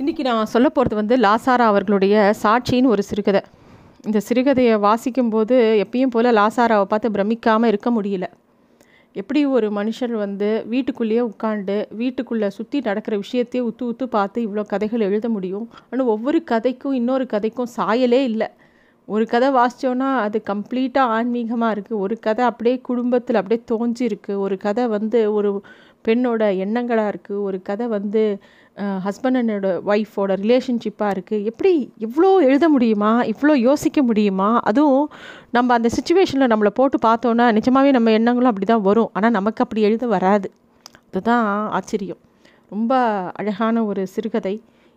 இன்றைக்கி நான் சொல்ல போகிறது வந்து லாசாரா அவர்களுடைய சாட்சின்னு ஒரு சிறுகதை. இந்த சிறுகதையை வாசிக்கும்போது எப்பயும் போல் லாசாராவை பார்த்து பிரமிக்காமல் இருக்க முடியல. எப்படி ஒரு மனுஷர் வந்து வீட்டுக்குள்ளேயே உட்காந்து வீட்டுக்குள்ளே சுற்றி நடக்கிற விஷயத்தையே உத்து உத்து பார்த்து இவ்வளோ கதைகள் எழுத முடியும்? ஆனால் ஒவ்வொரு கதைக்கும் இன்னொரு கதைக்கும் சாயலே இல்லை. ஒரு கதை வாசித்தோன்னா அது கம்ப்ளீட்டாக ஆன்மீகமாக இருக்குது ஒரு கதை அப்படியே குடும்பத்தில் அப்படியே தோஞ்சிருக்கு. ஒரு கதை வந்து ஒரு பெண்ணோட எண்ணங்களாக இருக்குது ஒரு கதை வந்து ஹஸ்பண்ட் அண்டோட ஒய்ஃபோட ரிலேஷன்ஷிப்பாக இருக்குது எப்படி இவ்வளோ எழுத முடியுமா? இவ்வளோ யோசிக்க முடியுமா? அதுவும் நம்ம அந்த சுச்சுவேஷனில் நம்மளை போட்டு பார்த்தோன்னா நிஜமாகவே நம்ம எண்ணங்களும் அப்படி தான் வரும். ஆனால் நமக்கு அப்படி எழுத வராது. அதுதான் ஆச்சரியம். ரொம்ப அழகான ஒரு சிறுகதை.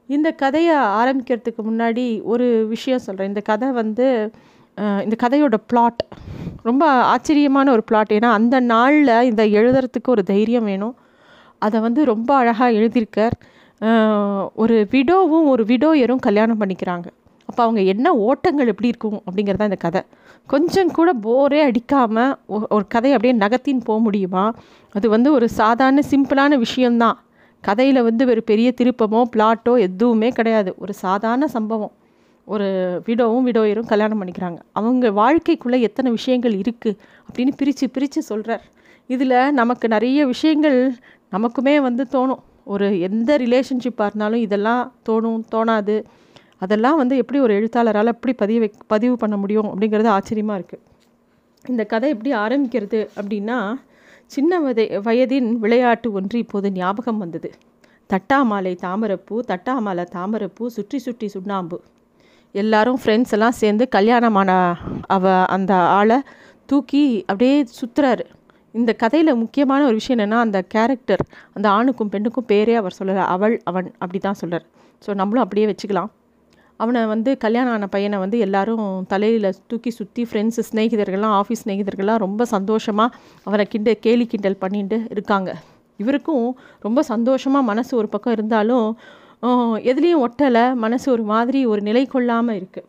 இந்த கதையை ஆரம்பிக்கிறதுக்கு முன்னாடி ஒரு விஷயம் சொல்கிறேன் இந்த கதை வந்து இந்த கதையோட பிளாட் ரொம்ப ஆச்சரியமான ஒரு பிளாட் ஏன்னா அந்த நாளில் இந்த எழுதுறதுக்கு ஒரு தைரியம் வேணும். அதை வந்து ரொம்ப அழகாக எழுதியிருக்கார். ஒரு விடோவும் ஒரு விடோயரும் கல்யாணம் பண்ணிக்கிறாங்க. அப்போ அவங்க என்ன ஓட்டங்கள் எப்படி இருக்கும் அப்படிங்கிறது தான் இந்த கதை. கொஞ்சம் கூட போரே அடிக்காமல் ஒரு கதையை அப்படியே நகத்தின்னு போக முடியுமா? அது வந்து ஒரு சாதாரண சிம்பிளான விஷயம்தான். கதையில் வந்து ஒரு பெரிய திருப்பமோ பிளாட்டோ எதுவுமே கிடையாது. ஒரு சாதாரண சம்பவம். ஒரு விடோவும் விடோயரும் கல்யாணம் பண்ணிக்கிறாங்க. அவங்க வாழ்க்கைக்குள்ளே எத்தனை விஷயங்கள் இருக்குது அப்படின்னு பிரித்து பிரித்து சொல்கிறார் இதில் நமக்கு நிறைய விஷயங்கள் நமக்குமே வந்து தோணும். ஒரு எந்த ரிலேஷன்ஷிப்பாக இருந்தாலும் இதெல்லாம் தோணும் தோணாது. அதெல்லாம் வந்து எப்படி ஒரு எழுத்தாளரால் எப்படி பதிவு பதிவு பண்ண முடியும் அப்படிங்கிறது ஆச்சரியமாக இருக்குது இந்த கதை எப்படி ஆரம்பிக்கிறது அப்படின்னா சின்ன வதை வயதின் விளையாட்டு ஒன்று இப்போது ஞாபகம் வந்தது. தட்டாமாலை தாமரப்பூ தட்டாமாலை தாமரப்பூ சுற்றி சுற்றி சுண்ணாம்பு. எல்லாரும் ஃப்ரெண்ட்ஸ் எல்லாம் சேர்ந்து கல்யாணமான அவ அந்த ஆளை தூக்கி அப்படியே சுற்றுறாரு இந்த கதையில் முக்கியமான ஒரு விஷயம் என்னென்னா அந்த கேரக்டர் அந்த ஆணுக்கும் பெண்ணுக்கும் பேரே அவர் சொல்லலை அவள் அவன் அப்படி தான் சொல்கிறார் ஸோ நம்மளும் அப்படியே வச்சுக்கலாம். அவனை வந்து கல்யாணம் ஆன பையனை வந்து எல்லாரும் தலையில் தூக்கி சுற்றி ஃப்ரெண்ட்ஸு ஸ்நேகிதர்கள்லாம் ஆஃபீஸ் ஸ்நேகிதர்கள்லாம் ரொம்ப சந்தோஷமாக அவரை கிண்ட கேலி கிண்டல் பண்ணிட்டு இருக்காங்க. இவருக்கும் ரொம்ப சந்தோஷமாக மனசு ஒரு பக்கம் இருந்தாலும் எதுலேயும் ஒட்டலை மனசு ஒரு மாதிரி ஒரு நிலை கொள்ளாமல் இருக்குது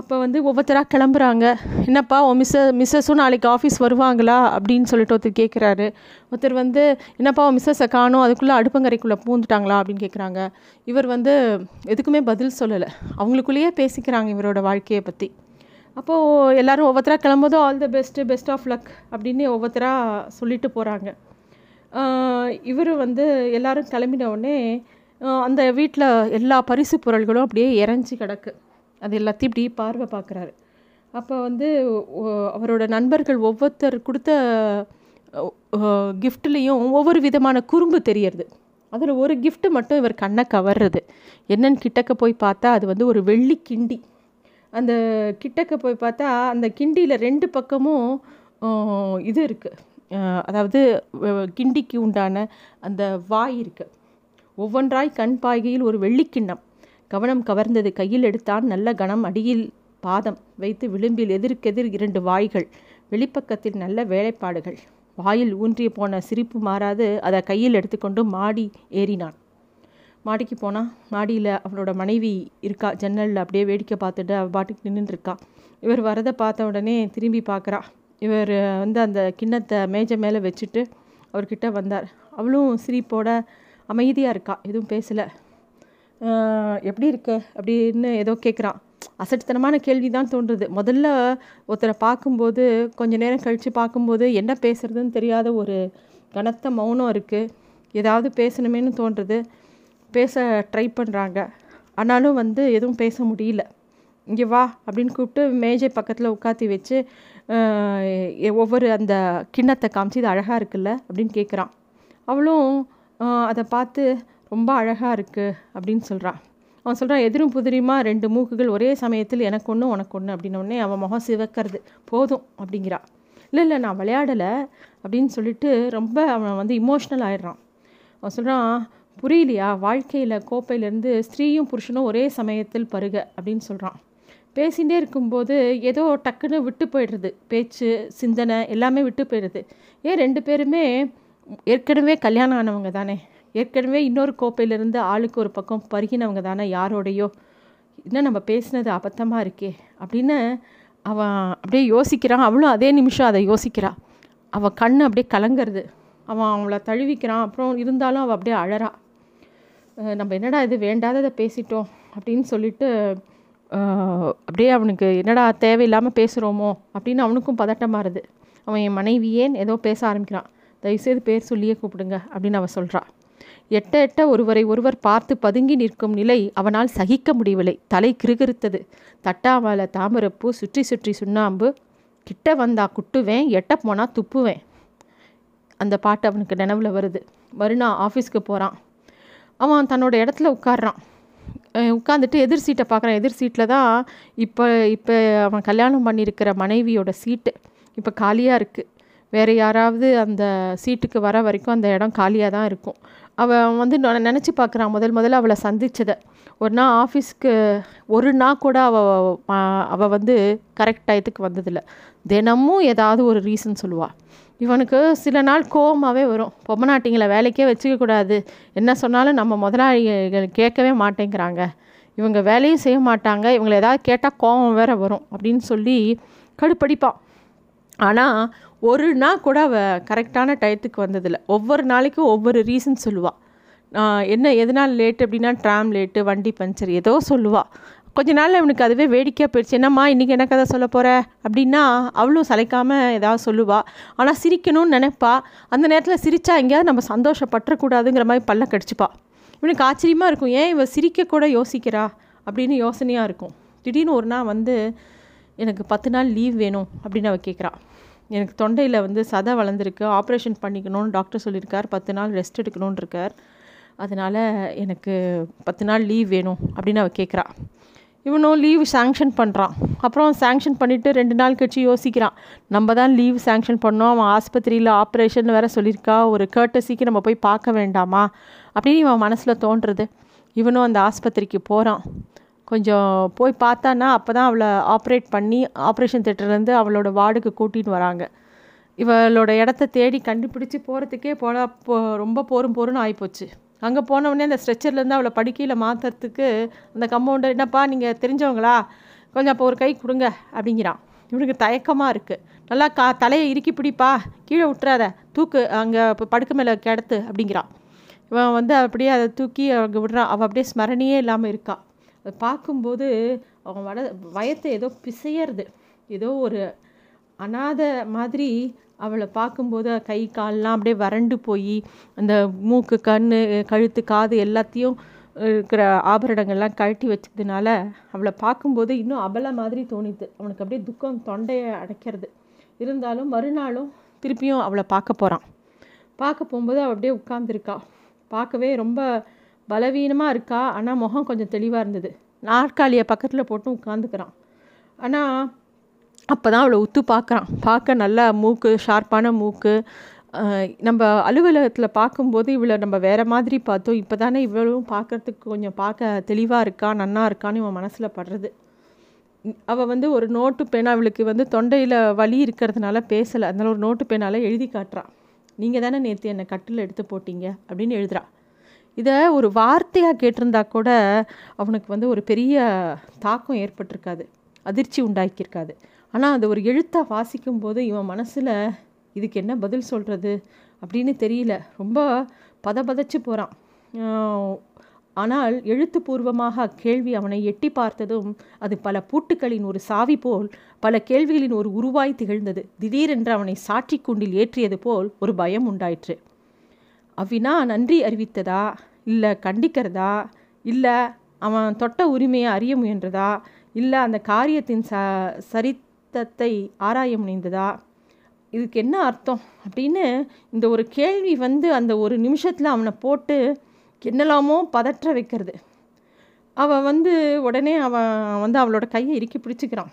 அப்போ வந்து ஒவ்வொருத்தராக கிளம்புறாங்க. என்னப்பா உன் மிஸ்ஸ மிஸ்ஸஸும் நாளைக்கு ஆஃபீஸ் வருவாங்களா? அப்படின்னு சொல்லிட்டு ஒருத்தர் கேட்குறாரு ஒருத்தர் வந்து என்னப்பா உன் மிஸ்ஸஸை காணும் அதுக்குள்ளே அடுப்பங்கரைக்குள்ளே பூந்துட்டாங்களா? அப்படின்னு கேட்குறாங்க இவர் வந்து எதுக்குமே பதில் சொல்லலை. அவங்களுக்குள்ளேயே பேசிக்கிறாங்க இவரோட வாழ்க்கையை பற்றி அப்போது எல்லோரும் ஒவ்வொருத்தராக கிளம்புதோ all the best best of luck அப்படின்னு ஒவ்வொருத்தராக சொல்லிட்டு போகிறாங்க இவர் வந்து எல்லோரும் கிளம்பின உடனே அந்த வீட்டில் எல்லா பரிசு பொருள்களும் அப்படியே இறஞ்சி கிடக்கு. அது எல்லாத்தையும் இப்படி பார்வை பார்க்குறாரு. அப்போ வந்து அவரோட நண்பர்கள் ஒவ்வொருத்தர் கொடுத்த கிஃப்ட்லேயும் ஒவ்வொரு விதமான குறும்பு தெரியறது. அதில் ஒரு கிஃப்ட்டு மட்டும் இவர் கண்ணை கவர்றது. என்னன்னு கிட்டக்க போய் பார்த்தா அது வந்து ஒரு வெள்ளி கிண்டி. அந்த கிட்டக்க போய் பார்த்தா அந்த கிண்டியில் ரெண்டு பக்கமும் இது இருக்குது அதாவது கிண்டிக்கு உண்டான அந்த வாய் இருக்குது ஒவ்வொன்றாய் கண் பாய்கையில் ஒரு வெள்ளிக்கிண்ணம் கவனம் கவர்ந்தது. கையில் எடுத்தான் நல்ல கணம் அடியில் பாதம் வைத்து விளிம்பில் எதிர்க்கெதிர் இரண்டு வாய்கள் வெளிப்பக்கத்தில் நல்ல வேலைப்பாடுகள். வாயில் ஊன்றிய போன சிரிப்பு மாறாது அதை கையில் எடுத்துக்கொண்டு மாடி ஏறினான். மாடிக்கு போனால் மாடியில் அவனோட மனைவி இருக்கா? ஜன்னலில் அப்படியே வேடிக்கை பார்த்துட்டு அவள் பாட்டுக்கு நின்றுருக்கா. இவர் வரதை பார்த்த உடனே திரும்பி பார்க்குறா. இவர் வந்து அந்த கிண்ணத்தை மேஜை மேலே வச்சுட்டு அவர்கிட்ட வந்தார். அவளும் சிரிப்போட அமைதியாக இருக்கா? எதுவும் பேசலை. எப்படி இருக்க? அப்படின்னு ஏதோ கேட்குறான் அசட்டுத்தனமான கேள்வி தான் தோன்றுது. முதல்ல ஒருத்தரை பார்க்கும்போது கொஞ்ச நேரம் கழித்து பார்க்கும்போது என்ன பேசுகிறதுன்னு தெரியாத ஒரு கனத்த மௌனம் இருக்குது ஏதாவது பேசணுமேனு தோன்றுறது பேச ட்ரை பண்ணுறாங்க ஆனாலும் வந்து எதுவும் பேச முடியல. இங்கே வா அப்படின்னு கூப்பிட்டு மேஜை பக்கத்தில் உட்காத்தி வச்சு ஒவ்வொரு அந்த கிண்ணத்தை காமிச்சு இது அழகாக இருக்குல்ல? அப்படின்னு கேட்குறான் அவளும் அதை பார்த்து ரொம்ப அழகாக இருக்குது அப்படின்னு சொல்கிறான் அவன் சொல்கிறான் எதிரும் புதிரியுமா? ரெண்டு மூக்குகள் ஒரே சமயத்தில் எனக்கு ஒன்று உனக்கு ஒன்று அப்படின்னோடனே அவன் முகம் சிவக்கிறது. போதும் அப்படிங்கிறா. இல்லை இல்லை நான் விளையாடலை அப்படின்னு சொல்லிட்டு ரொம்ப அவன் வந்து இமோஷ்னல் ஆயிடுறான். அவன் சொல்கிறான் புரியலையா? வாழ்க்கையில் கோப்பையிலேருந்து ஸ்திரீயும் புருஷனும் ஒரே சமயத்தில் பருக அப்படின்னு சொல்கிறான் பேசிகிட்டே இருக்கும்போது ஏதோ டக்குன்னு விட்டு போயிடுறது. பேச்சு சிந்தனை எல்லாமே விட்டு போயிடுது ஏன் ரெண்டு பேருமே ஏற்கனவே கல்யாணம் ஆனவங்க தானே? ஏற்கனவே இன்னொரு கோப்பையிலிருந்து ஆளுக்கு ஒரு பக்கம் பருகினவங்க தானே யாரோடையோ? இன்னும் நம்ம பேசினது அபத்தமாக இருக்கே? அப்படின்னு அவன் அப்படியே யோசிக்கிறான் அவளும் அதே நிமிஷம் அதை யோசிக்கிறா. அவள் கண் அப்படியே கலங்கிறது. அவன் அவளை தழுவிக்கிறான். அப்புறம் இருந்தாலும் அவள் அப்படியே அழறா. நம்ம என்னடா இது? வேண்டாததை பேசிட்டோம். அப்படின்னு சொல்லிட்டு அப்படியே அவனுக்கு என்னடா தேவையில்லாமல் பேசுகிறோமோ அப்படின்னு அவனுக்கும் பதட்டமாக இருது. அவன் என் மனைவியேன்னு ஏதோ பேச ஆரம்பிக்கிறான். தயவுசெய்து பேர் சொல்லியே கூப்பிடுங்க. அப்படின்னு அவன் சொல்கிறான் எட்ட எட்ட ஒருவரை ஒருவர் பார்த்து பதுங்கி நிற்கும் நிலை அவனால் சகிக்க முடியவில்லை. தலை கிறுகிறுத்தது தட்டாமல தாமரப்பூ சுற்றி சுற்றி சுண்ணாம்பு. கிட்ட வந்தா குட்டுவேன் எட்ட போனால் துப்புவேன். அந்த பாட்டு அவனுக்கு நினைவில் வருது. மறுநாள் ஆஃபீஸ்க்கு போகிறான் அவன் தன்னோட இடத்துல உட்கார்றான். உட்காந்துட்டு எதிர் சீட்டை பார்க்குறான். எதிர் சீட்டில் தான் இப்போ இப்போ அவன் கல்யாணம் பண்ணியிருக்கிற மனைவியோட சீட்டு இப்போ காலியாக இருக்குது வேறு யாராவது அந்த சீட்டுக்கு வர வரைக்கும் அந்த இடம் காலியாக தான் இருக்கும். அவன் வந்து நினச்சி பார்க்குறான். முதல் முதல்ல அவளை சந்தித்ததை ஒரு நாள் ஆஃபீஸ்க்கு ஒரு நாள் கூட அவள் அவள் வந்து கரெக்ட் டயத்துக்கு வந்ததில்லை. தினமும் ஏதாவது ஒரு ரீசன் சொல்லுவாள் இவனுக்கு சில நாள் கோவமாகவே வரும். பொம்மநாட்டிங்களை வேலைக்கே வச்சுக்க கூடாது. என்ன சொன்னாலும் நம்ம முதலாளிகள் கேட்கவே மாட்டேங்கிறாங்க. இவங்க வேலையும் செய்ய மாட்டாங்க. இவங்களை ஏதாவது கேட்டால் கோவம் வேற வரும் அப்படின்னு சொல்லி கடுப்படிப்பான். ஆனால் ஒரு நாள் கூட அவள் கரெக்டான டயத்துக்கு வந்ததில்லை. ஒவ்வொரு நாளைக்கும் ஒவ்வொரு ரீசன் சொல்லுவாள் என்ன எதனால் லேட் அப்படின்னா ட்ராம் லேட்டு வண்டி பஞ்சர் ஏதோ சொல்லுவாள் கொஞ்ச நாள் இவனுக்கு அதுவே வேடிக்கையாக போயிடுச்சு. என்னம்மா இன்றைக்கி என்ன கதை சொல்ல போகிற அப்படின்னா அவளும் சளைக்காமல் ஏதாவது சொல்லுவாள் ஆனால் சிரிக்கணும்னு நினைப்பா. அந்த நேரத்தில் சிரிச்சா எங்கேயாவது நம்ம சந்தோஷப்பட்டுறக்கூடாதுங்கிற மாதிரி பல்ல கடிச்சுப்பா. இவனுக்கு ஆச்சரியமாக இருக்கும். ஏன் இவள் சிரிக்க கூட யோசிக்கிறா? அப்படின்னு யோசனையாக இருக்கும். திடீர்னு ஒரு நாள் வந்து எனக்கு பத்து நாள் லீவ் வேணும் அப்படின்னு அவள் கேட்குறா எனக்கு தொண்டையில் வந்து சதை வளர்ந்துருக்கு. ஆப்ரேஷன் பண்ணிக்கணும்னு டாக்டர் சொல்லியிருக்கார். பத்து நாள் ரெஸ்ட் எடுக்கணும்னு இருக்கார். அதனால் எனக்கு பத்து நாள் லீவ் வேணும் அப்படின்னு அவள் கேட்குறா இவனும் லீவு சாங்ஷன் பண்ணுறான் அப்புறம் சாங்ஷன் பண்ணிவிட்டு ரெண்டு நாள் கழிச்சு யோசிக்கிறான். நம்ம தான் லீவ் சாங்ஷன் பண்ணோம். அவன் ஆஸ்பத்திரியில் ஆப்ரேஷன் வேறு சொல்லியிருக்கா. ஒரு கேர்ட்டசிக்கு நம்ம போய் பார்க்க வேண்டாமா? அப்படின்னு இவன் மனசில் தோன்றுறது. இவனும் அந்த ஆஸ்பத்திரிக்கு போகிறான் கொஞ்சம் போய் பார்த்தானா அப்போ தான் அவளை ஆப்ரேட் பண்ணி ஆப்ரேஷன் தேட்டர்லேருந்து அவளோட வார்டுக்கு கூட்டின்னு வராங்க. இவளோட இடத்த தேடி கண்டுபிடிச்சி போகிறதுக்கே போல போ ரொம்ப போரும் போருன்னு ஆகிப்போச்சு அங்கே போனவுடனே அந்த ஸ்ட்ரெச்சர்லேருந்து அவளை படுக்கையில் மாற்றுறதுக்கு அந்த கம்பவுண்டர் என்னப்பா நீங்கள் தெரிஞ்சவங்களா? கொஞ்சம் அப்போ ஒரு கை கொடுங்க அப்படிங்கிறான். இவனுக்கு தயக்கமாக இருக்குது நல்லா கா தலையை இறுக்கி பிடிப்பா கீழே விட்டுறாத தூக்கு அங்கே இப்போ படுக்க மேலே கிடத்து அப்படிங்கிறான். இவன் வந்து அப்படியே அதை தூக்கி அவங்க விடுறான். அவள் அப்படியே ஸ்மரணியே இல்லாமல் இருக்கான் பார்க்கும்போது அவன் வட வயத்தை ஏதோ பிசையறது. ஏதோ ஒரு அனாத மாதிரி அவளை பார்க்கும்போது கை கால்லாம் அப்படியே வறண்டு போய் அந்த மூக்கு கண் கழுத்து காது எல்லாத்தையும் இருக்கிற ஆபரணங்கள்லாம் கழட்டி வச்சதுனால அவளை பார்க்கும்போது இன்னும் அபல மாதிரி தோணிது. அவனுக்கு அப்படியே துக்கம் தொண்டையை அடைக்கிறது. இருந்தாலும் மறுநாளும் திருப்பியும் அவளை பார்க்க போகிறான் பார்க்க போகும்போது அவள் அப்படியே உட்காந்துருக்கா பார்க்கவே ரொம்ப பலவீனமாக இருக்கா? ஆனால் முகம் கொஞ்சம் தெளிவாக இருந்தது. நாற்காலியை பக்கத்தில் போட்டு உட்காந்துக்கிறான் ஆனால் அப்போ தான் அவளை உத்து பார்க்குறான். பார்க்க நல்லா மூக்கு ஷார்ப்பான மூக்கு. நம்ம அலுவலகத்தில் பார்க்கும்போது இவளை நம்ம வேறு மாதிரி பார்த்தோம். இப்போ தானே இவளும் பார்க்குறதுக்கு கொஞ்சம் பார்க்க தெளிவாக இருக்கா நன்னா இருக்கான்னு இவன் மனசில் படுறது. அவள் வந்து ஒரு நோட்டு பேனா அவளுக்கு வந்து தொண்டையில் வலி இருக்கிறதுனால பேசலை. அதனால ஒரு நோட்டு பேனால் எழுதி காட்டுறான் நீங்கள் தானே நேற்று என்னை கட்டில் எடுத்து போட்டீங்க? அப்படின்னு எழுதுறா. இதை ஒரு வார்த்தையாக கேட்டிருந்தா கூட அவனுக்கு வந்து ஒரு பெரிய தாக்கம் ஏற்பட்டிருக்காது. அதிர்ச்சி உண்டாக்கியிருக்காது. ஆனால் அது ஒரு எழுத்தாக வாசிக்கும்போது இவன் மனசில் இதுக்கு என்ன பதில் சொல்கிறது அப்படின்னு தெரியல. ரொம்ப பதபதச்சு போகிறான் ஆனால் எழுத்துப்பூர்வமாக அக்கேள்வி அவனை எட்டி பார்த்ததும் அது பல பூட்டுக்களின் ஒரு சாவி போல் பல கேள்விகளின் ஒரு உருவாய் திகழ்ந்தது. திடீரென்று அவனை சாட்சி கூண்டில் ஏற்றியது போல் ஒரு பயம் உண்டாயிற்று. அவ்வினா நன்றி அறிவித்ததா? இல்லை கண்டிக்கிறதா? இல்லை அவன் தொட்ட உரிமையை அறிய முயன்றதா? இல்லை அந்த காரியத்தின் ச சரித்தத்தை ஆராய முனைந்ததா? இதுக்கு என்ன அர்த்தம்? அப்படின்னு இந்த ஒரு கேள்வி வந்து அந்த ஒரு நிமிஷத்தில் அவனை போட்டு என்னெல்லாமோ பதற்ற வைக்கிறது. அவள் வந்து உடனே அவன் வந்து அவளோட கையை இறுக்கி பிடிச்சிக்கிறான்.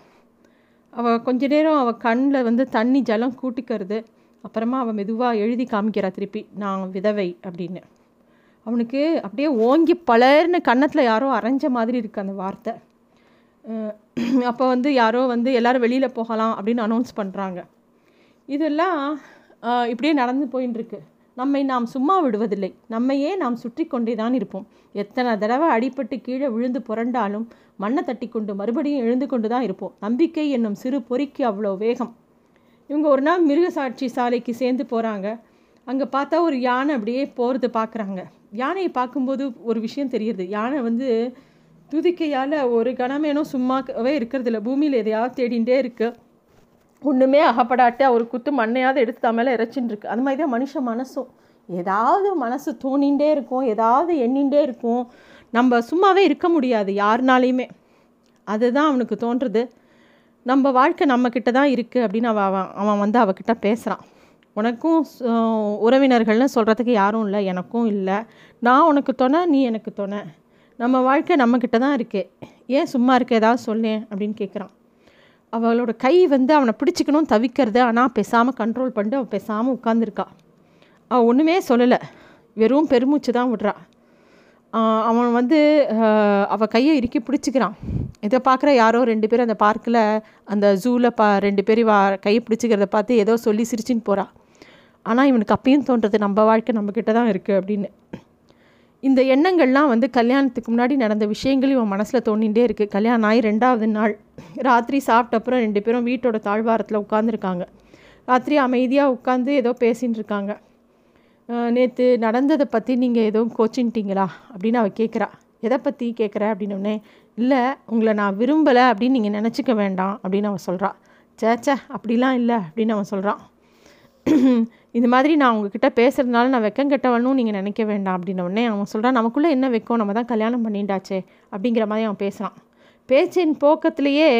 அவள் கொஞ்ச நேரம் அவள் கண்ணில் வந்து தண்ணி ஜலம் கூட்டிக்கிறது. அப்புறமா அவள் மெதுவாக எழுதி காமிக்கிறா திருப்பி நான் விதவை அப்படின்னு. அவனுக்கு அப்படியே ஓங்கி பலர்னு கன்னத்தில் யாரோ அரைஞ்ச மாதிரி இருக்குது அந்த வார்த்தை. அப்போ வந்து யாரோ வந்து எல்லோரும் வெளியில் போகலாம் அப்படின்னு அனௌன்ஸ் பண்ணுறாங்க இதெல்லாம் இப்படியே நடந்து போயின்னு இருக்கு நம்மை நாம் சும்மா விடுவதில்லை. நம்மையே நாம் சுற்றி கொண்டே தான் இருப்போம். எத்தனை தடவை அடிபட்டு கீழே விழுந்து புரண்டாலும் மண்ணை தட்டி கொண்டு மறுபடியும் எழுந்து கொண்டு தான் இருப்போம். நம்பிக்கை என்னும் சிறு பொறிக்கு அவ்வளோ வேகம். இவங்க ஒரு நாள் மிருக சாட்சி சாலைக்கு சேர்ந்து போகிறாங்க அங்கே பார்த்தா ஒரு யானை அப்படியே போகிறது பார்க்குறாங்க யானையை பார்க்கும்போது ஒரு விஷயம் தெரியுது. யானை வந்து துதிக்கையால் ஒரு கணமேனும் சும்மாவே இருக்கிறது இல்லை பூமியில் எதையாவது தேடிகிட்டே இருக்குது ஒன்றுமே அகப்படாட்டே ஒரு குத்து மண்ணையாவது எடுத்து தான் மேலே இறைச்சின்னு இருக்கு. அது மாதிரி தான் மனுஷ மனசும். ஏதாவது மனசு தோணிகிட்டே இருக்கும். ஏதாவது எண்ணிகிட்டே இருக்கும். நம்ம சும்மாவே இருக்க முடியாது யாருனாலையுமே. அதுதான் அவனுக்கு தோன்றுறது நம்ம வாழ்க்கை நம்மக்கிட்ட தான் இருக்குது அப்படின்னு அவன் அவன் அவன் வந்து அவகிட்ட பேசுகிறான் உனக்கும் உறவினர்கள்னு சொல்கிறதுக்கு யாரும் இல்லை எனக்கும் இல்லை. நான் உனக்கு துணை நீ எனக்கு துணை. நம்ம வாழ்க்கை நம்மக்கிட்ட தான் இருக்கு. ஏன் சும்மா இருக்க ஏதாவது சொல்லேன்? அப்படின்னு கேட்குறான் அவளோட கை வந்து அவனை பிடிச்சிக்கணும் தவிக்கிறது ஆனால் பேசாமல் கண்ட்ரோல் பண்ணிட்டு அவன் பேசாமல் உட்காந்துருக்கா அவள் ஒன்றுமே சொல்லலை. வெறும் பெருமூச்சு தான் விடுறா. அவன் வந்து அவள் கையை இறுக்கி பிடிச்சிக்கிறான். இதை பார்க்குற யாரோ ரெண்டு பேரும் அந்த பார்க்கில் அந்த ஜூவில் பா ரெண்டு பேரும் வா கையை பிடிச்சிக்கிறத பார்த்து ஏதோ சொல்லி சிரிச்சின்னு போகிறான் ஆனால் இவனுக்கு அப்பயும் தோன்றது நம்ம வாழ்க்கை நம்மக்கிட்ட தான் இருக்குது அப்படின்னு. இந்த எண்ணங்கள்லாம் வந்து கல்யாணத்துக்கு முன்னாடி நடந்த விஷயங்கள் இவன் மனசில் தோண்டிகிட்டே இருக்குது கல்யாணம் ஆகி ரெண்டாவது நாள் ராத்திரி சாப்பிட்ட அப்புறம் ரெண்டு பேரும் வீட்டோட தாழ்வாரத்தில் உட்காந்துருக்காங்க ராத்திரி அமைதியாக உட்காந்து ஏதோ பேசின்னு இருக்காங்க நேற்று நடந்ததை பற்றி நீங்கள் எதுவும் கோச்சின்ட்டிங்களா? அப்படின்னு அவள் கேட்குறா எதை பற்றி கேட்குற அப்படின்னோடனே இல்லை உங்களை நான் விரும்பலை அப்படின்னு நீங்கள் நினச்சிக்க வேண்டாம் அப்படின்னு அவன் சொல்கிறான் சேச்சே அப்படிலாம் இல்லை அப்படின்னு அவன் சொல்கிறான் இந்த மாதிரி நான் உங்ககிட்ட பேசுகிறதுனால நான் வெக்கம் கெட்டவனும் நீங்கள் நினைக்க வேண்டாம் அப்படின்னோடனே அவன் சொல்கிறான் நமக்குள்ளே என்ன வைக்கும்? நம்ம தான் கல்யாணம் பண்ணிட்டாச்சே அப்படிங்கிற மாதிரி அவன் பேசுகிறான் பேச்சின் போக்கத்திலேயே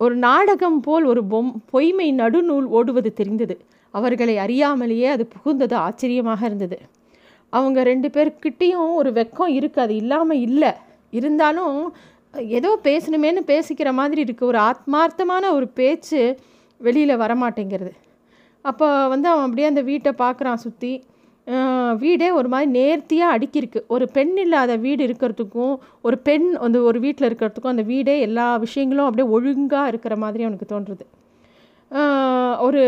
ஒரு நாடகம் போல் ஒரு பொம் பொய்மை நடுநூல் ஓடுவது தெரிந்தது. அவர்களை அறியாமலேயே அது புகுந்தது ஆச்சரியமாக இருந்தது. அவங்க ரெண்டு பேர்கிட்டேயும் ஒரு வெக்கம் இருக்குது அது இல்லாமல் இல்லை. இருந்தாலும் ஏதோ பேசணுமேனு பேசிக்கிற மாதிரி இருக்குது ஒரு ஆத்மார்த்தமான ஒரு பேச்சு வெளியில் வரமாட்டேங்கிறது. அப்போ வந்து அவன் அப்படியே அந்த வீட்டை பார்க்குறான் சுற்றி வீடே ஒரு மாதிரி நேர்த்தியாக அடுக்கியிருக்கு. ஒரு பெண் இல்லாத வீடு இருக்கிறதுக்கும் ஒரு பெண் வந்து ஒரு வீட்டில் இருக்கிறதுக்கும் அந்த வீடே எல்லா விஷயங்களும் அப்படியே ஒழுங்காக இருக்கிற மாதிரி அவனுக்கு தோன்றுறது ஒரு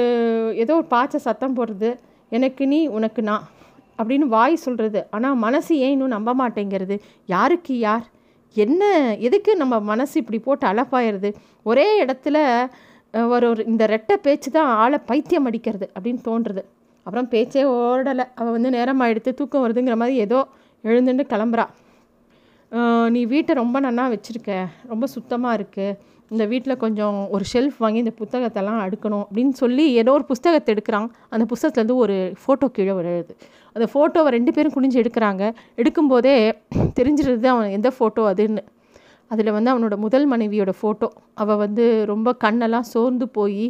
ஏதோ ஒரு பாய்ச்ச சத்தம் போடுறது எனக்கு நீ உனக்கு நான் அப்படின்னு வாய் சொல்கிறது ஆனால் மனசு ஏன் இன்னும் நம்ப மாட்டேங்கிறது? யாருக்கு யார்? என்ன எதுக்கு நம்ம மனசு இப்படி போட்டு அலப்பாயிருது? ஒரே இடத்துல ஒரு ஒரு இந்த ரெட்டை பேச்சு தான் ஆளை பைத்தியம் அடிக்கிறது அப்படின்னு தோன்றுறது அப்புறம் பேச்சே ஓடலை. அவள் வந்து நேரம் ஆகிடுத்து தூக்கம் வருதுங்கிற மாதிரி ஏதோ எழுந்துட்டு கிளம்புறா. நீ வீட்டை ரொம்ப நன்னா வச்சுருக்க. ரொம்ப சுத்தமாக இருக்குது இந்த வீட்டில் கொஞ்சம் ஒரு ஷெல்ஃப் வாங்கி இந்த புத்தகத்தெல்லாம் அடுக்கணும் அப்படின்னு சொல்லி ஏதோ ஒரு புஸ்தகத்தை எடுக்கிறான். அந்த புஸ்தகத்துலேருந்து ஒரு ஃபோட்டோ கீழே வருது. அந்த ஃபோட்டோவை ரெண்டு பேரும் குனிஞ்சு எடுக்கிறாங்க. எடுக்கும்போதே தெரிஞ்சிருது அவன் எந்த ஃபோட்டோ அதுன்னு. அதில் வந்து அவனோட முதல் மனைவியோட ஃபோட்டோ அவள் வந்து ரொம்ப கண்ணெல்லாம் சோர்ந்து போய்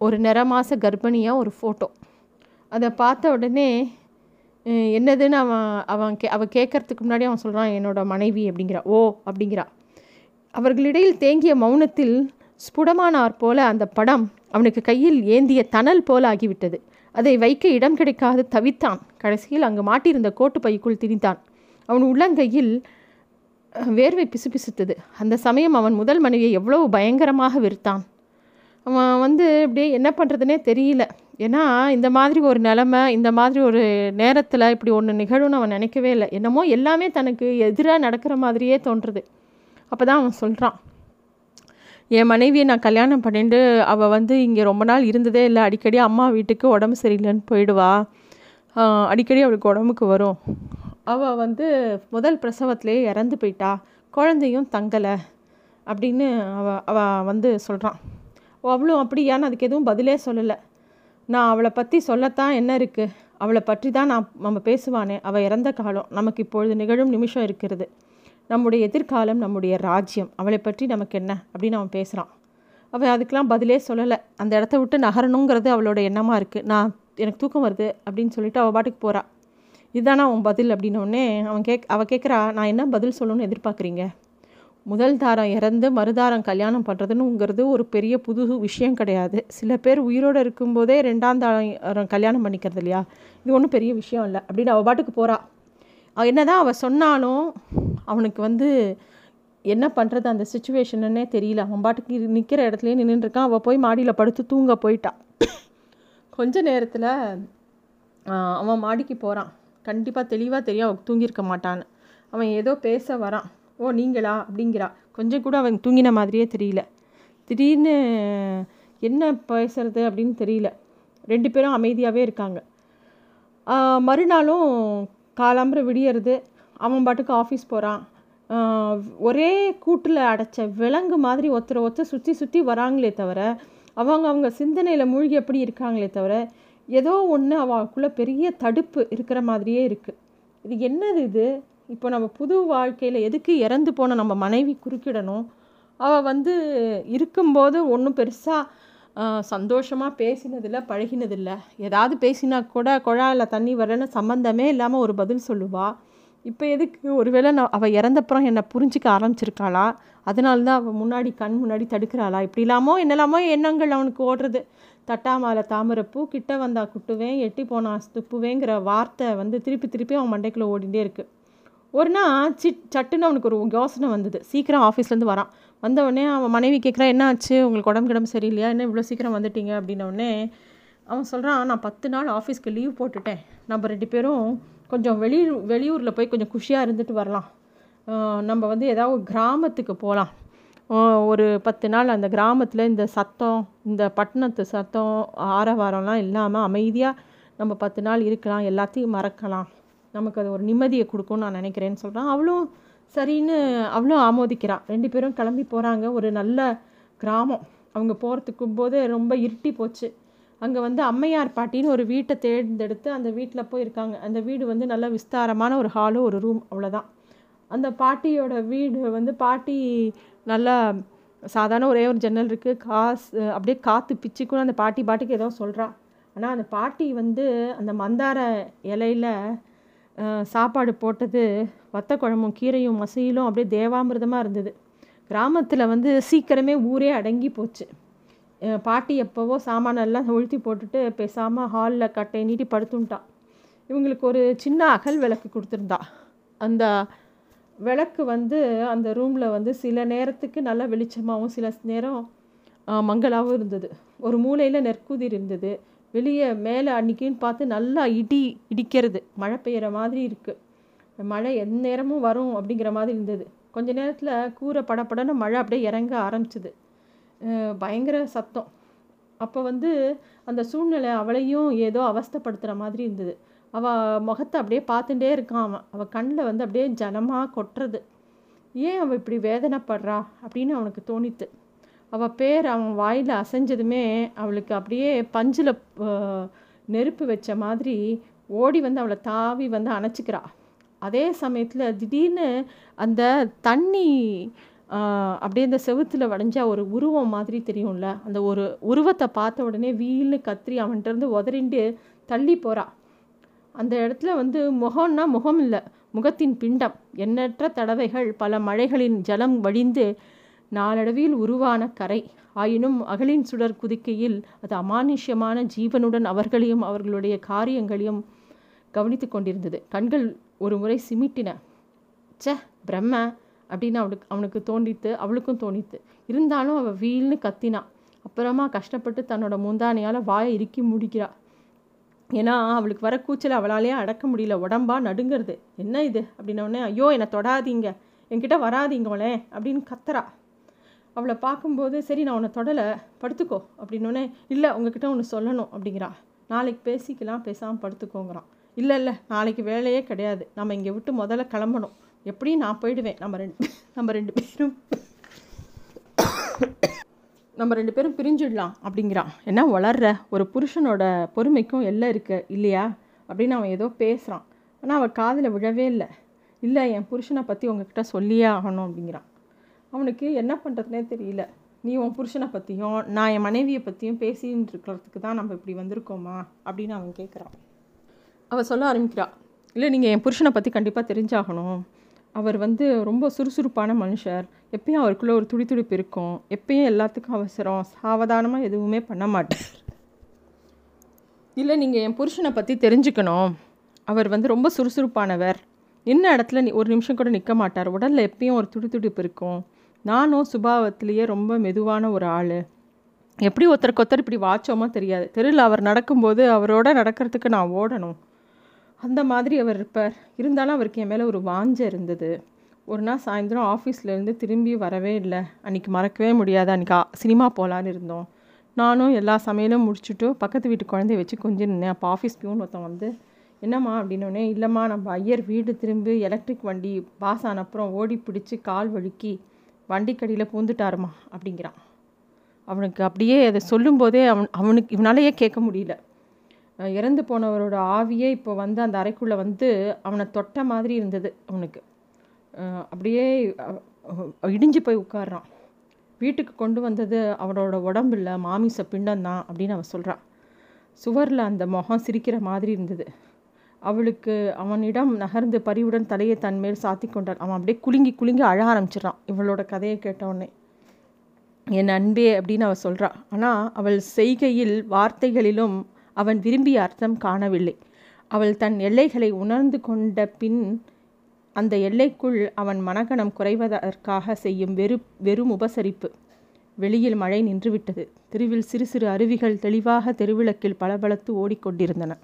ஒரு நிறமாச கர்ப்பிணியாக ஒரு ஃபோட்டோ அதை பார்த்த உடனே என்னதுன்னு அவன் அவன் கே அவள் கேட்கறதுக்கு முன்னாடி அவன் சொல்கிறான் என்னோட மனைவி அப்படிங்கிறா. ஓ அப்படிங்கிறா. அவர்களிடையில் தேங்கிய மௌனத்தில் ஸ்புடமானார் போல அந்த படம் அவனுக்கு கையில் ஏந்திய தணல் போல ஆகிவிட்டது. அதை வைக்க இடம் கிடைக்காது தவித்தான். கடைசியில் அங்கு மாட்டியிருந்த கோட்டு பைக்குள் திணித்தான் அவன் உள்ளங்கையில் வேர்வை பிசுபிசுத்தது. அந்த சமயம் அவன் முதல் மனைவியை எவ்வளவு பயங்கரமாக வெறுத்தான். அவன் வந்து இப்படியே என்ன பண்ணுறதுனே தெரியல. ஏன்னா இந்த மாதிரி ஒரு நிலமை இந்த மாதிரி ஒரு நேரத்தில் இப்படி ஒன்று நிகழும்னு அவன் நினைக்கவே இல்லை. என்னமோ எல்லாமே தனக்கு எதிராக நடக்கிற மாதிரியே தோன்றுறது அப்போ தான் அவன் சொல்கிறான் என் மனைவியை நான் கல்யாணம் பண்ணிட்டு அவள் வந்து இங்கே ரொம்ப நாள் இருந்ததே இல்லை. அடிக்கடி அம்மா வீட்டுக்கு உடம்பு சரியில்லைன்னு போயிடுவா. அடிக்கடி அவளுக்கு உடம்புக்கு வரும். அவள் வந்து முதல் பிரசவத்திலே இறந்து போயிட்டா குழந்தையும் தங்கலை அப்படின்னு அவ அவள் வந்து சொல்கிறான் அவளும் அப்படியான்னு அதுக்கு எதுவும் பதிலே சொல்லலை. நான் அவளை பற்றி சொல்லத்தான் என்ன இருக்குது அவளை பற்றி தான் நான் நம்ம பேசுவானே. அவள் இறந்த காலம் நமக்கு இப்பொழுது நிகழும் நிமிஷம் இருக்கிறது. நம்முடைய எதிர்காலம் நம்முடைய ராஜ்யம் அவளை பற்றி நமக்கு என்ன? அப்படின்னு அவன் பேசுகிறான் அவள் அதுக்கெலாம் பதிலே சொல்லலை. அந்த இடத்த விட்டு நகரணுங்கிறது அவளோட எண்ணமாக இருக்குது நான் எனக்கு தூக்கம் வருது அப்படின்னு சொல்லிட்டு அவள் பாட்டுக்கு போகிறாள் இதுதானா அவன் பதில் அப்படின்னோடனே அவன் கேக் அவள் கேட்குறா நான் என்ன பதில் சொல்லணும்னு எதிர்பார்க்குறீங்க? முதல் தாரம் இறந்து மறுதாரம் கல்யாணம் பண்ணுறதுனுங்கிறது ஒரு பெரிய புது விஷயம் கிடையாது. சில பேர் உயிரோடு இருக்கும்போதே ரெண்டாம் தாரம் கல்யாணம் பண்ணிக்கிறது இல்லையா? இது ஒன்றும் பெரிய விஷயம் இல்லை அப்படின்னு அவள் பாட்டுக்கு போகிறா என்ன தான் அவள் சொன்னாலும் அவனுக்கு வந்து என்ன பண்ணுறது அந்த சுச்சுவேஷனுன்னே தெரியல. அவன் பாட்டுக்கு நிற்கிற இடத்துலையே நின்றுருக்கான் அவள் போய் மாடியில் படுத்து தூங்க போயிட்டான் கொஞ்ச நேரத்தில் அவன் மாடிக்கு போகிறான் கண்டிப்பாக தெளிவாக தெரியும் அவன் தூங்கியிருக்க மாட்டான்னு அவன் ஏதோ பேச வரான். ஓ நீங்களா? அப்படிங்கிறா. கொஞ்சம் கூட அவன் தூங்கின மாதிரியே தெரியல. திடீர்னு என்ன பேசுறது? அப்படின்னு தெரியல. ரெண்டு பேரும் அமைதியாகவே இருக்காங்க. மறுநாளும் காலாம்புற விடியறது. அவன் பாட்டுக்கு ஆஃபீஸ் போகிறான் ஒரே கூட்டில் அடைச்ச விலங்கு மாதிரி ஒருத்தரை ஒருத்தர் சுற்றி சுற்றி வராங்களே தவிர அவங்க அவங்க சிந்தனையில் மூழ்கி எப்படி இருக்காங்களே தவிர ஏதோ ஒன்று அவளுக்குள்ளே பெரிய தடுப்பு இருக்கிற மாதிரியே இருக்குது இது என்னது இது? இப்போ நம்ம புது வாழ்க்கையில் எதுக்கு இறந்து போன நம்ம மனைவி குறுக்கிடணும்? அவள் வந்து இருக்கும்போது ஒன்றும் பெருசாக சந்தோஷமாக பேசினதில்லை பழகினதில்லை. ஏதாவது பேசினா கூட குழாயில் தண்ணி வரலன்னு சம்மந்தமே இல்லாமல் ஒரு பதில் சொல்லுவாள் இப்போ எதுக்கு? ஒருவேளை நான் அவள் இறந்தப்புறம் என்னை புரிஞ்சிக்க ஆரம்பிச்சிருக்காளா? அதனால தான் அவள் முன்னாடி கண் முன்னாடி தடுக்கிறாளா? இப்படி இல்லாமோ என்னெல்லாமோ எண்ணங்கள் அவனுக்கு ஓடுறது. தட்டாமால தாமரைப்பூ கிட்ட வந்தா குட்டுவேன் எட்டி போனா துப்புவேங்கிற வார்த்தை வந்து திருப்பி திருப்பி அவன் மண்டைக்குள்ளே ஓடிண்டே இருக்குது ஒரு நாள் சிட் சட்டுன்னு அவனுக்கு ஒரு யோசனை வந்தது. சீக்கிரம் ஆஃபீஸ்லேருந்து வரான். வந்தவுடனே அவன் மனைவி கேட்குறான் என்ன ஆச்சு? உங்களுக்கு உடம்பு கிடம்பு சரியில்லையா? என்ன இவ்வளோ சீக்கிரம் வந்துட்டீங்க? அப்படின்னோடனே அவன் சொல்கிறான் நான் பத்து நாள் ஆஃபீஸ்க்கு லீவ் போட்டுட்டேன். நம்ம ரெண்டு பேரும் கொஞ்சம் வெளியூர் வெளியூரில் போய் கொஞ்சம் குஷியாக இருந்துட்டு வரலாம். நம்ம வந்து ஏதாவது கிராமத்துக்கு போகலாம் ஒரு பத்து நாள் அந்த கிராமத்தில் இந்த சத்தம் இந்த பட்டணத்து சத்தம் ஆரவாரம்லாம் இல்லாமல் அமைதியாக நம்ம பத்து நாள் இருக்கலாம் எல்லாத்தையும் மறக்கலாம். நமக்கு அது ஒரு நிம்மதியை கொடுக்கும்னு நான் நினைக்கிறேன்னு சொல்கிறான் அவளும் சரின்னு அவளும் ஆமோதிக்கிறான் ரெண்டு பேரும் கிளம்பி போகிறாங்க ஒரு நல்ல கிராமம். அவங்க போகிறதுக்கும் போது ரொம்ப இருட்டி போச்சு. அங்கே வந்து அம்மையார் பாட்டின்னு ஒரு வீட்டை தேர்ந்தெடுத்து அந்த வீட்டில் போய் இருக்காங்க. அந்த வீடு வந்து நல்ல விஸ்தாரமான ஒரு ஹாலு ஒரு ரூம் அவ்வளோதான் அந்த பாட்டியோட வீடு வந்து பாட்டி நல்லா சாதாரண ஒரே ஒரு ஜன்னல் இருக்குது காசு அப்படியே காற்று பிச்சுக்குன்னு அந்த பாட்டி பாட்டிக்கு ஏதோ சொல்கிறா ஆனால் அந்த பாட்டி வந்து அந்த மந்தார இலையில் சாப்பாடு போட்டது வத்த குழம்பும் கீரையும் மசையிலும் அப்படியே தேவாமிர்தமாக இருந்தது. கிராமத்தில் வந்து சீக்கிரமே ஊரே அடங்கி போச்சு. பாட்டி எப்போவோ சாமானெல்லாம் உழுத்தி போட்டுட்டு பேசாமல் ஹாலில் கட்டை நீட்டி படுத்துட்டான் இவங்களுக்கு ஒரு சின்ன அகல் விளக்கு கொடுத்துருந்தா. அந்த விளக்கு வந்து அந்த ரூமில் வந்து சில நேரத்துக்கு நல்ல வெளிச்சமாகவும் சில நேரம் மங்களாகவும் இருந்தது. ஒரு மூலையில் நெற்குதிர் இருந்தது. வெளியே மேலே அன்றைக்கின்னு பார்த்து நல்லா இடி இடிக்கிறது. மழை பெய்கிற மாதிரி இருக்குது மழை எந்த நேரமும் வரும் அப்படிங்கிற மாதிரி இருந்தது. கொஞ்ச நேரத்தில் கூரை படப்படன்னு மழை அப்படியே இறங்க ஆரம்பிச்சிது. பயங்கர சத்தம். அப்போ வந்து அந்த சூழ்நிலை அவளையும் ஏதோ அவஸ்தப்படுத்துகிற மாதிரி இருந்தது. அவள் முகத்தை அப்படியே பார்த்துட்டே இருக்கான் அவன். அவள் கண்ணில் வந்து அப்படியே ஜனமாக கொட்டுறது. ஏன் அவள் இப்படி வேதனைப்படுறா? அப்படின்னு அவனுக்கு தோணித்து. அவள் பேர் அவன் வாயில் அசைஞ்சதுமே அவளுக்கு அப்படியே பஞ்சில் நெருப்பு வச்ச மாதிரி ஓடி வந்து அவளை தாவி வந்து அணைச்சிக்கிறா. அதே சமயத்தில் திடீர்னு அந்த தண்ணி அப்படியே இந்த செவுத்தில் வடைஞ்ச ஒரு உருவம் மாதிரி தெரியும்ல அந்த ஒரு உருவத்தை பார்த்த உடனே வீல்னு கத்திரி அவன்கிட்ட உதறிண்டு தள்ளி போகிறான் அந்த இடத்துல வந்து முகம்னா முகம் இல்லை முகத்தின் பிண்டம். எண்ணற்ற தடவைகள் பல மழைகளின் ஜலம் வழிந்து நாளடைவில் உருவான கரை. ஆயினும் அகலின் சுடர் குதிக்கையில் அது அமானுஷ்யமான ஜீவனுடன் அவர்களையும் அவர்களுடைய காரியங்களையும் கவனித்து கொண்டிருந்தது. கண்கள் ஒரு முறை சிமிட்டின. ச பிரம்ம அப்படின்னு அவளுக்கு அவனுக்கு தோண்டித்து அவளுக்கும் தோணித்து. இருந்தாலும் அவள் வீல்னு கத்தினான் அப்புறமா கஷ்டப்பட்டு தன்னோட முந்தானையால் வாயை இறுக்கி முடிக்கிறாள் ஏன்னா அவளுக்கு வர கூச்சல் அவளாலேயே அடக்க முடியல. உடம்பா நடுங்கிறது. என்ன இது? அப்படின்னோடனே ஐயோ என்னை தொடாதீங்க. என்கிட்ட வராதிங்களே அப்படின்னு கத்துறா. அவளை பார்க்கும்போது சரி நான் உன்னை தொடலை. படுத்துக்கோ அப்படின்னோடனே இல்லை உங்ககிட்ட ஒன்று சொல்லணும் அப்படிங்கிறா. நாளைக்கு பேசிக்கலாம் பேசாமல் படுத்துக்கோங்கிறான். இல்லை இல்லை நாளைக்கு வேலையே கிடையாது. நம்ம இங்கே விட்டு முதல்ல கிளம்பணும். எப்படியும் நான் போயிடுவேன். நம்ம ரெண்டு நம்ம ரெண்டு பேரும். நம்ம ரெண்டு பேரும் பிரிஞ்சிடலாம் அப்படிங்கிறான். என்ன வளர்ற? ஒரு புருஷனோட பொறுமைக்கும் எல்லாம் இருக்கு இல்லையா? அப்படின்னு அவன் ஏதோ பேசுகிறான் ஆனால் அவள் காதில் விழவே இல்லை. இல்லை என் புருஷனை பற்றி உங்ககிட்ட சொல்லியே ஆகணும் அப்படிங்கிறான். அவனுக்கு என்ன பண்ணுறதுனே தெரியல. நீ உன் புருஷனை பற்றியும் நான் என் மனைவியை பற்றியும் பேசின்னு இருக்கிறதுக்கு தான் நம்ம இப்படி வந்திருக்கோமா? அப்படின்னு அவன் கேட்குறான் அவள் சொல்ல ஆரம்பிக்கிறாள் இல்லை நீங்கள் என் புருஷனை பற்றி கண்டிப்பாக தெரிஞ்சாகணும். அவர் வந்து ரொம்ப சுறுசுறுப்பான மனுஷர். எப்பயும் அவருக்குள்ளே ஒரு துடி துடிப்பு இருக்கும். எப்பயும் எல்லாத்துக்கும் அவசரம். சாவதானமாக எதுவுமே பண்ண மாட்டார். இல்லை நீங்கள் என் புருஷனை பற்றி தெரிஞ்சுக்கணும். அவர் வந்து ரொம்ப சுறுசுறுப்பானவர். என்ன இடத்துல ஒரு நிமிஷம் கூட நிற்க மாட்டார். உடலில் எப்பயும் ஒரு துடி துடிப்பு இருக்கும். நானும் சுபாவத்திலேயே ரொம்ப மெதுவான ஒரு ஆள். எப்படி ஒருத்தருக்கு ஒருத்தர் இப்படி வாச்சோமோ தெரியாது. தெருவில் அவர் நடக்கும்போது அவரோட நடக்கிறதுக்கு நான் ஓடணும். அந்த மாதிரி அவர் இருப்பார். இருந்தாலும் அவருக்கு என் மேலே ஒரு வாஞ்ச இருந்தது. ஒரு நாள் சாயந்தரம் ஆஃபீஸ்லேருந்து திரும்பி வரவே இல்லை. அன்றைக்கி மறக்கவே முடியாது. அன்றைக்கி சினிமா போகலான்னு இருந்தோம். நானும் எல்லா சமையலும் முடிச்சுட்டு பக்கத்து வீட்டு குழந்தைய வச்சு கொஞ்சம் நின்னேன். அப்போ ஆஃபீஸ் பியூன் ஒருத்தன் வந்து என்னம்மா? அப்படின்னோடனே இல்லைம்மா நம்ம ஐயர் வீடு திரும்பி எலக்ட்ரிக் வண்டி பாஸ் ஆன அப்புறம் ஓடி பிடிச்சி கால் வழுக்கி வண்டிக்கடியில் பூந்துட்டாருமா? அப்படிங்கிறான். அவனுக்கு அப்படியே அதை சொல்லும்போதே அவன் அவனுக்கு இவனாலேயே கேட்க முடியல. இறந்து போனவரோட ஆவியே இப்போ வந்து அந்த அறைக்குள்ளே வந்து அவனை தொட்ட மாதிரி இருந்தது அவனுக்கு. அப்படியே இடிஞ்சு போய் உட்கார்றான். வீட்டுக்கு கொண்டு வந்தது அவனோட உடம்புல மாமிச பிண்டம் தான் அப்படின்னு அவன் சொல்கிறான் சுவரில் அந்த முகம் சிரிக்கிற மாதிரி இருந்தது. அவளுக்கு அவனிடம் நகர்ந்து பரிவுடன் தலையை தன் மேல் சாத்தி கொண்டாள் அவன் அப்படியே குலுங்கி குலுங்கி அழ ஆரம்பிச்சிடறான் இவளோட கதையை கேட்டவுடனே என் அன்பே அப்படின்னு அவள் சொல்கிறாள் ஆனால் அவள் செய்கையில் வார்த்தைகளிலும் அவன் விரும்பிய அர்த்தம் காணவில்லை. அவள் தன் எல்லைகளை உணர்ந்து கொண்ட பின் அந்த எல்லைக்குள் அவன் மனகணம் குறைவதற்காக செய்யும் வெறு வெறும் உபசரிப்பு. வெளியில் மழை நின்றுவிட்டது. தெருவில் சிறு சிறு அருவிகள் தெளிவாக தெருவிளக்கில் பளபளத்து ஓடிக்கொண்டிருந்தன.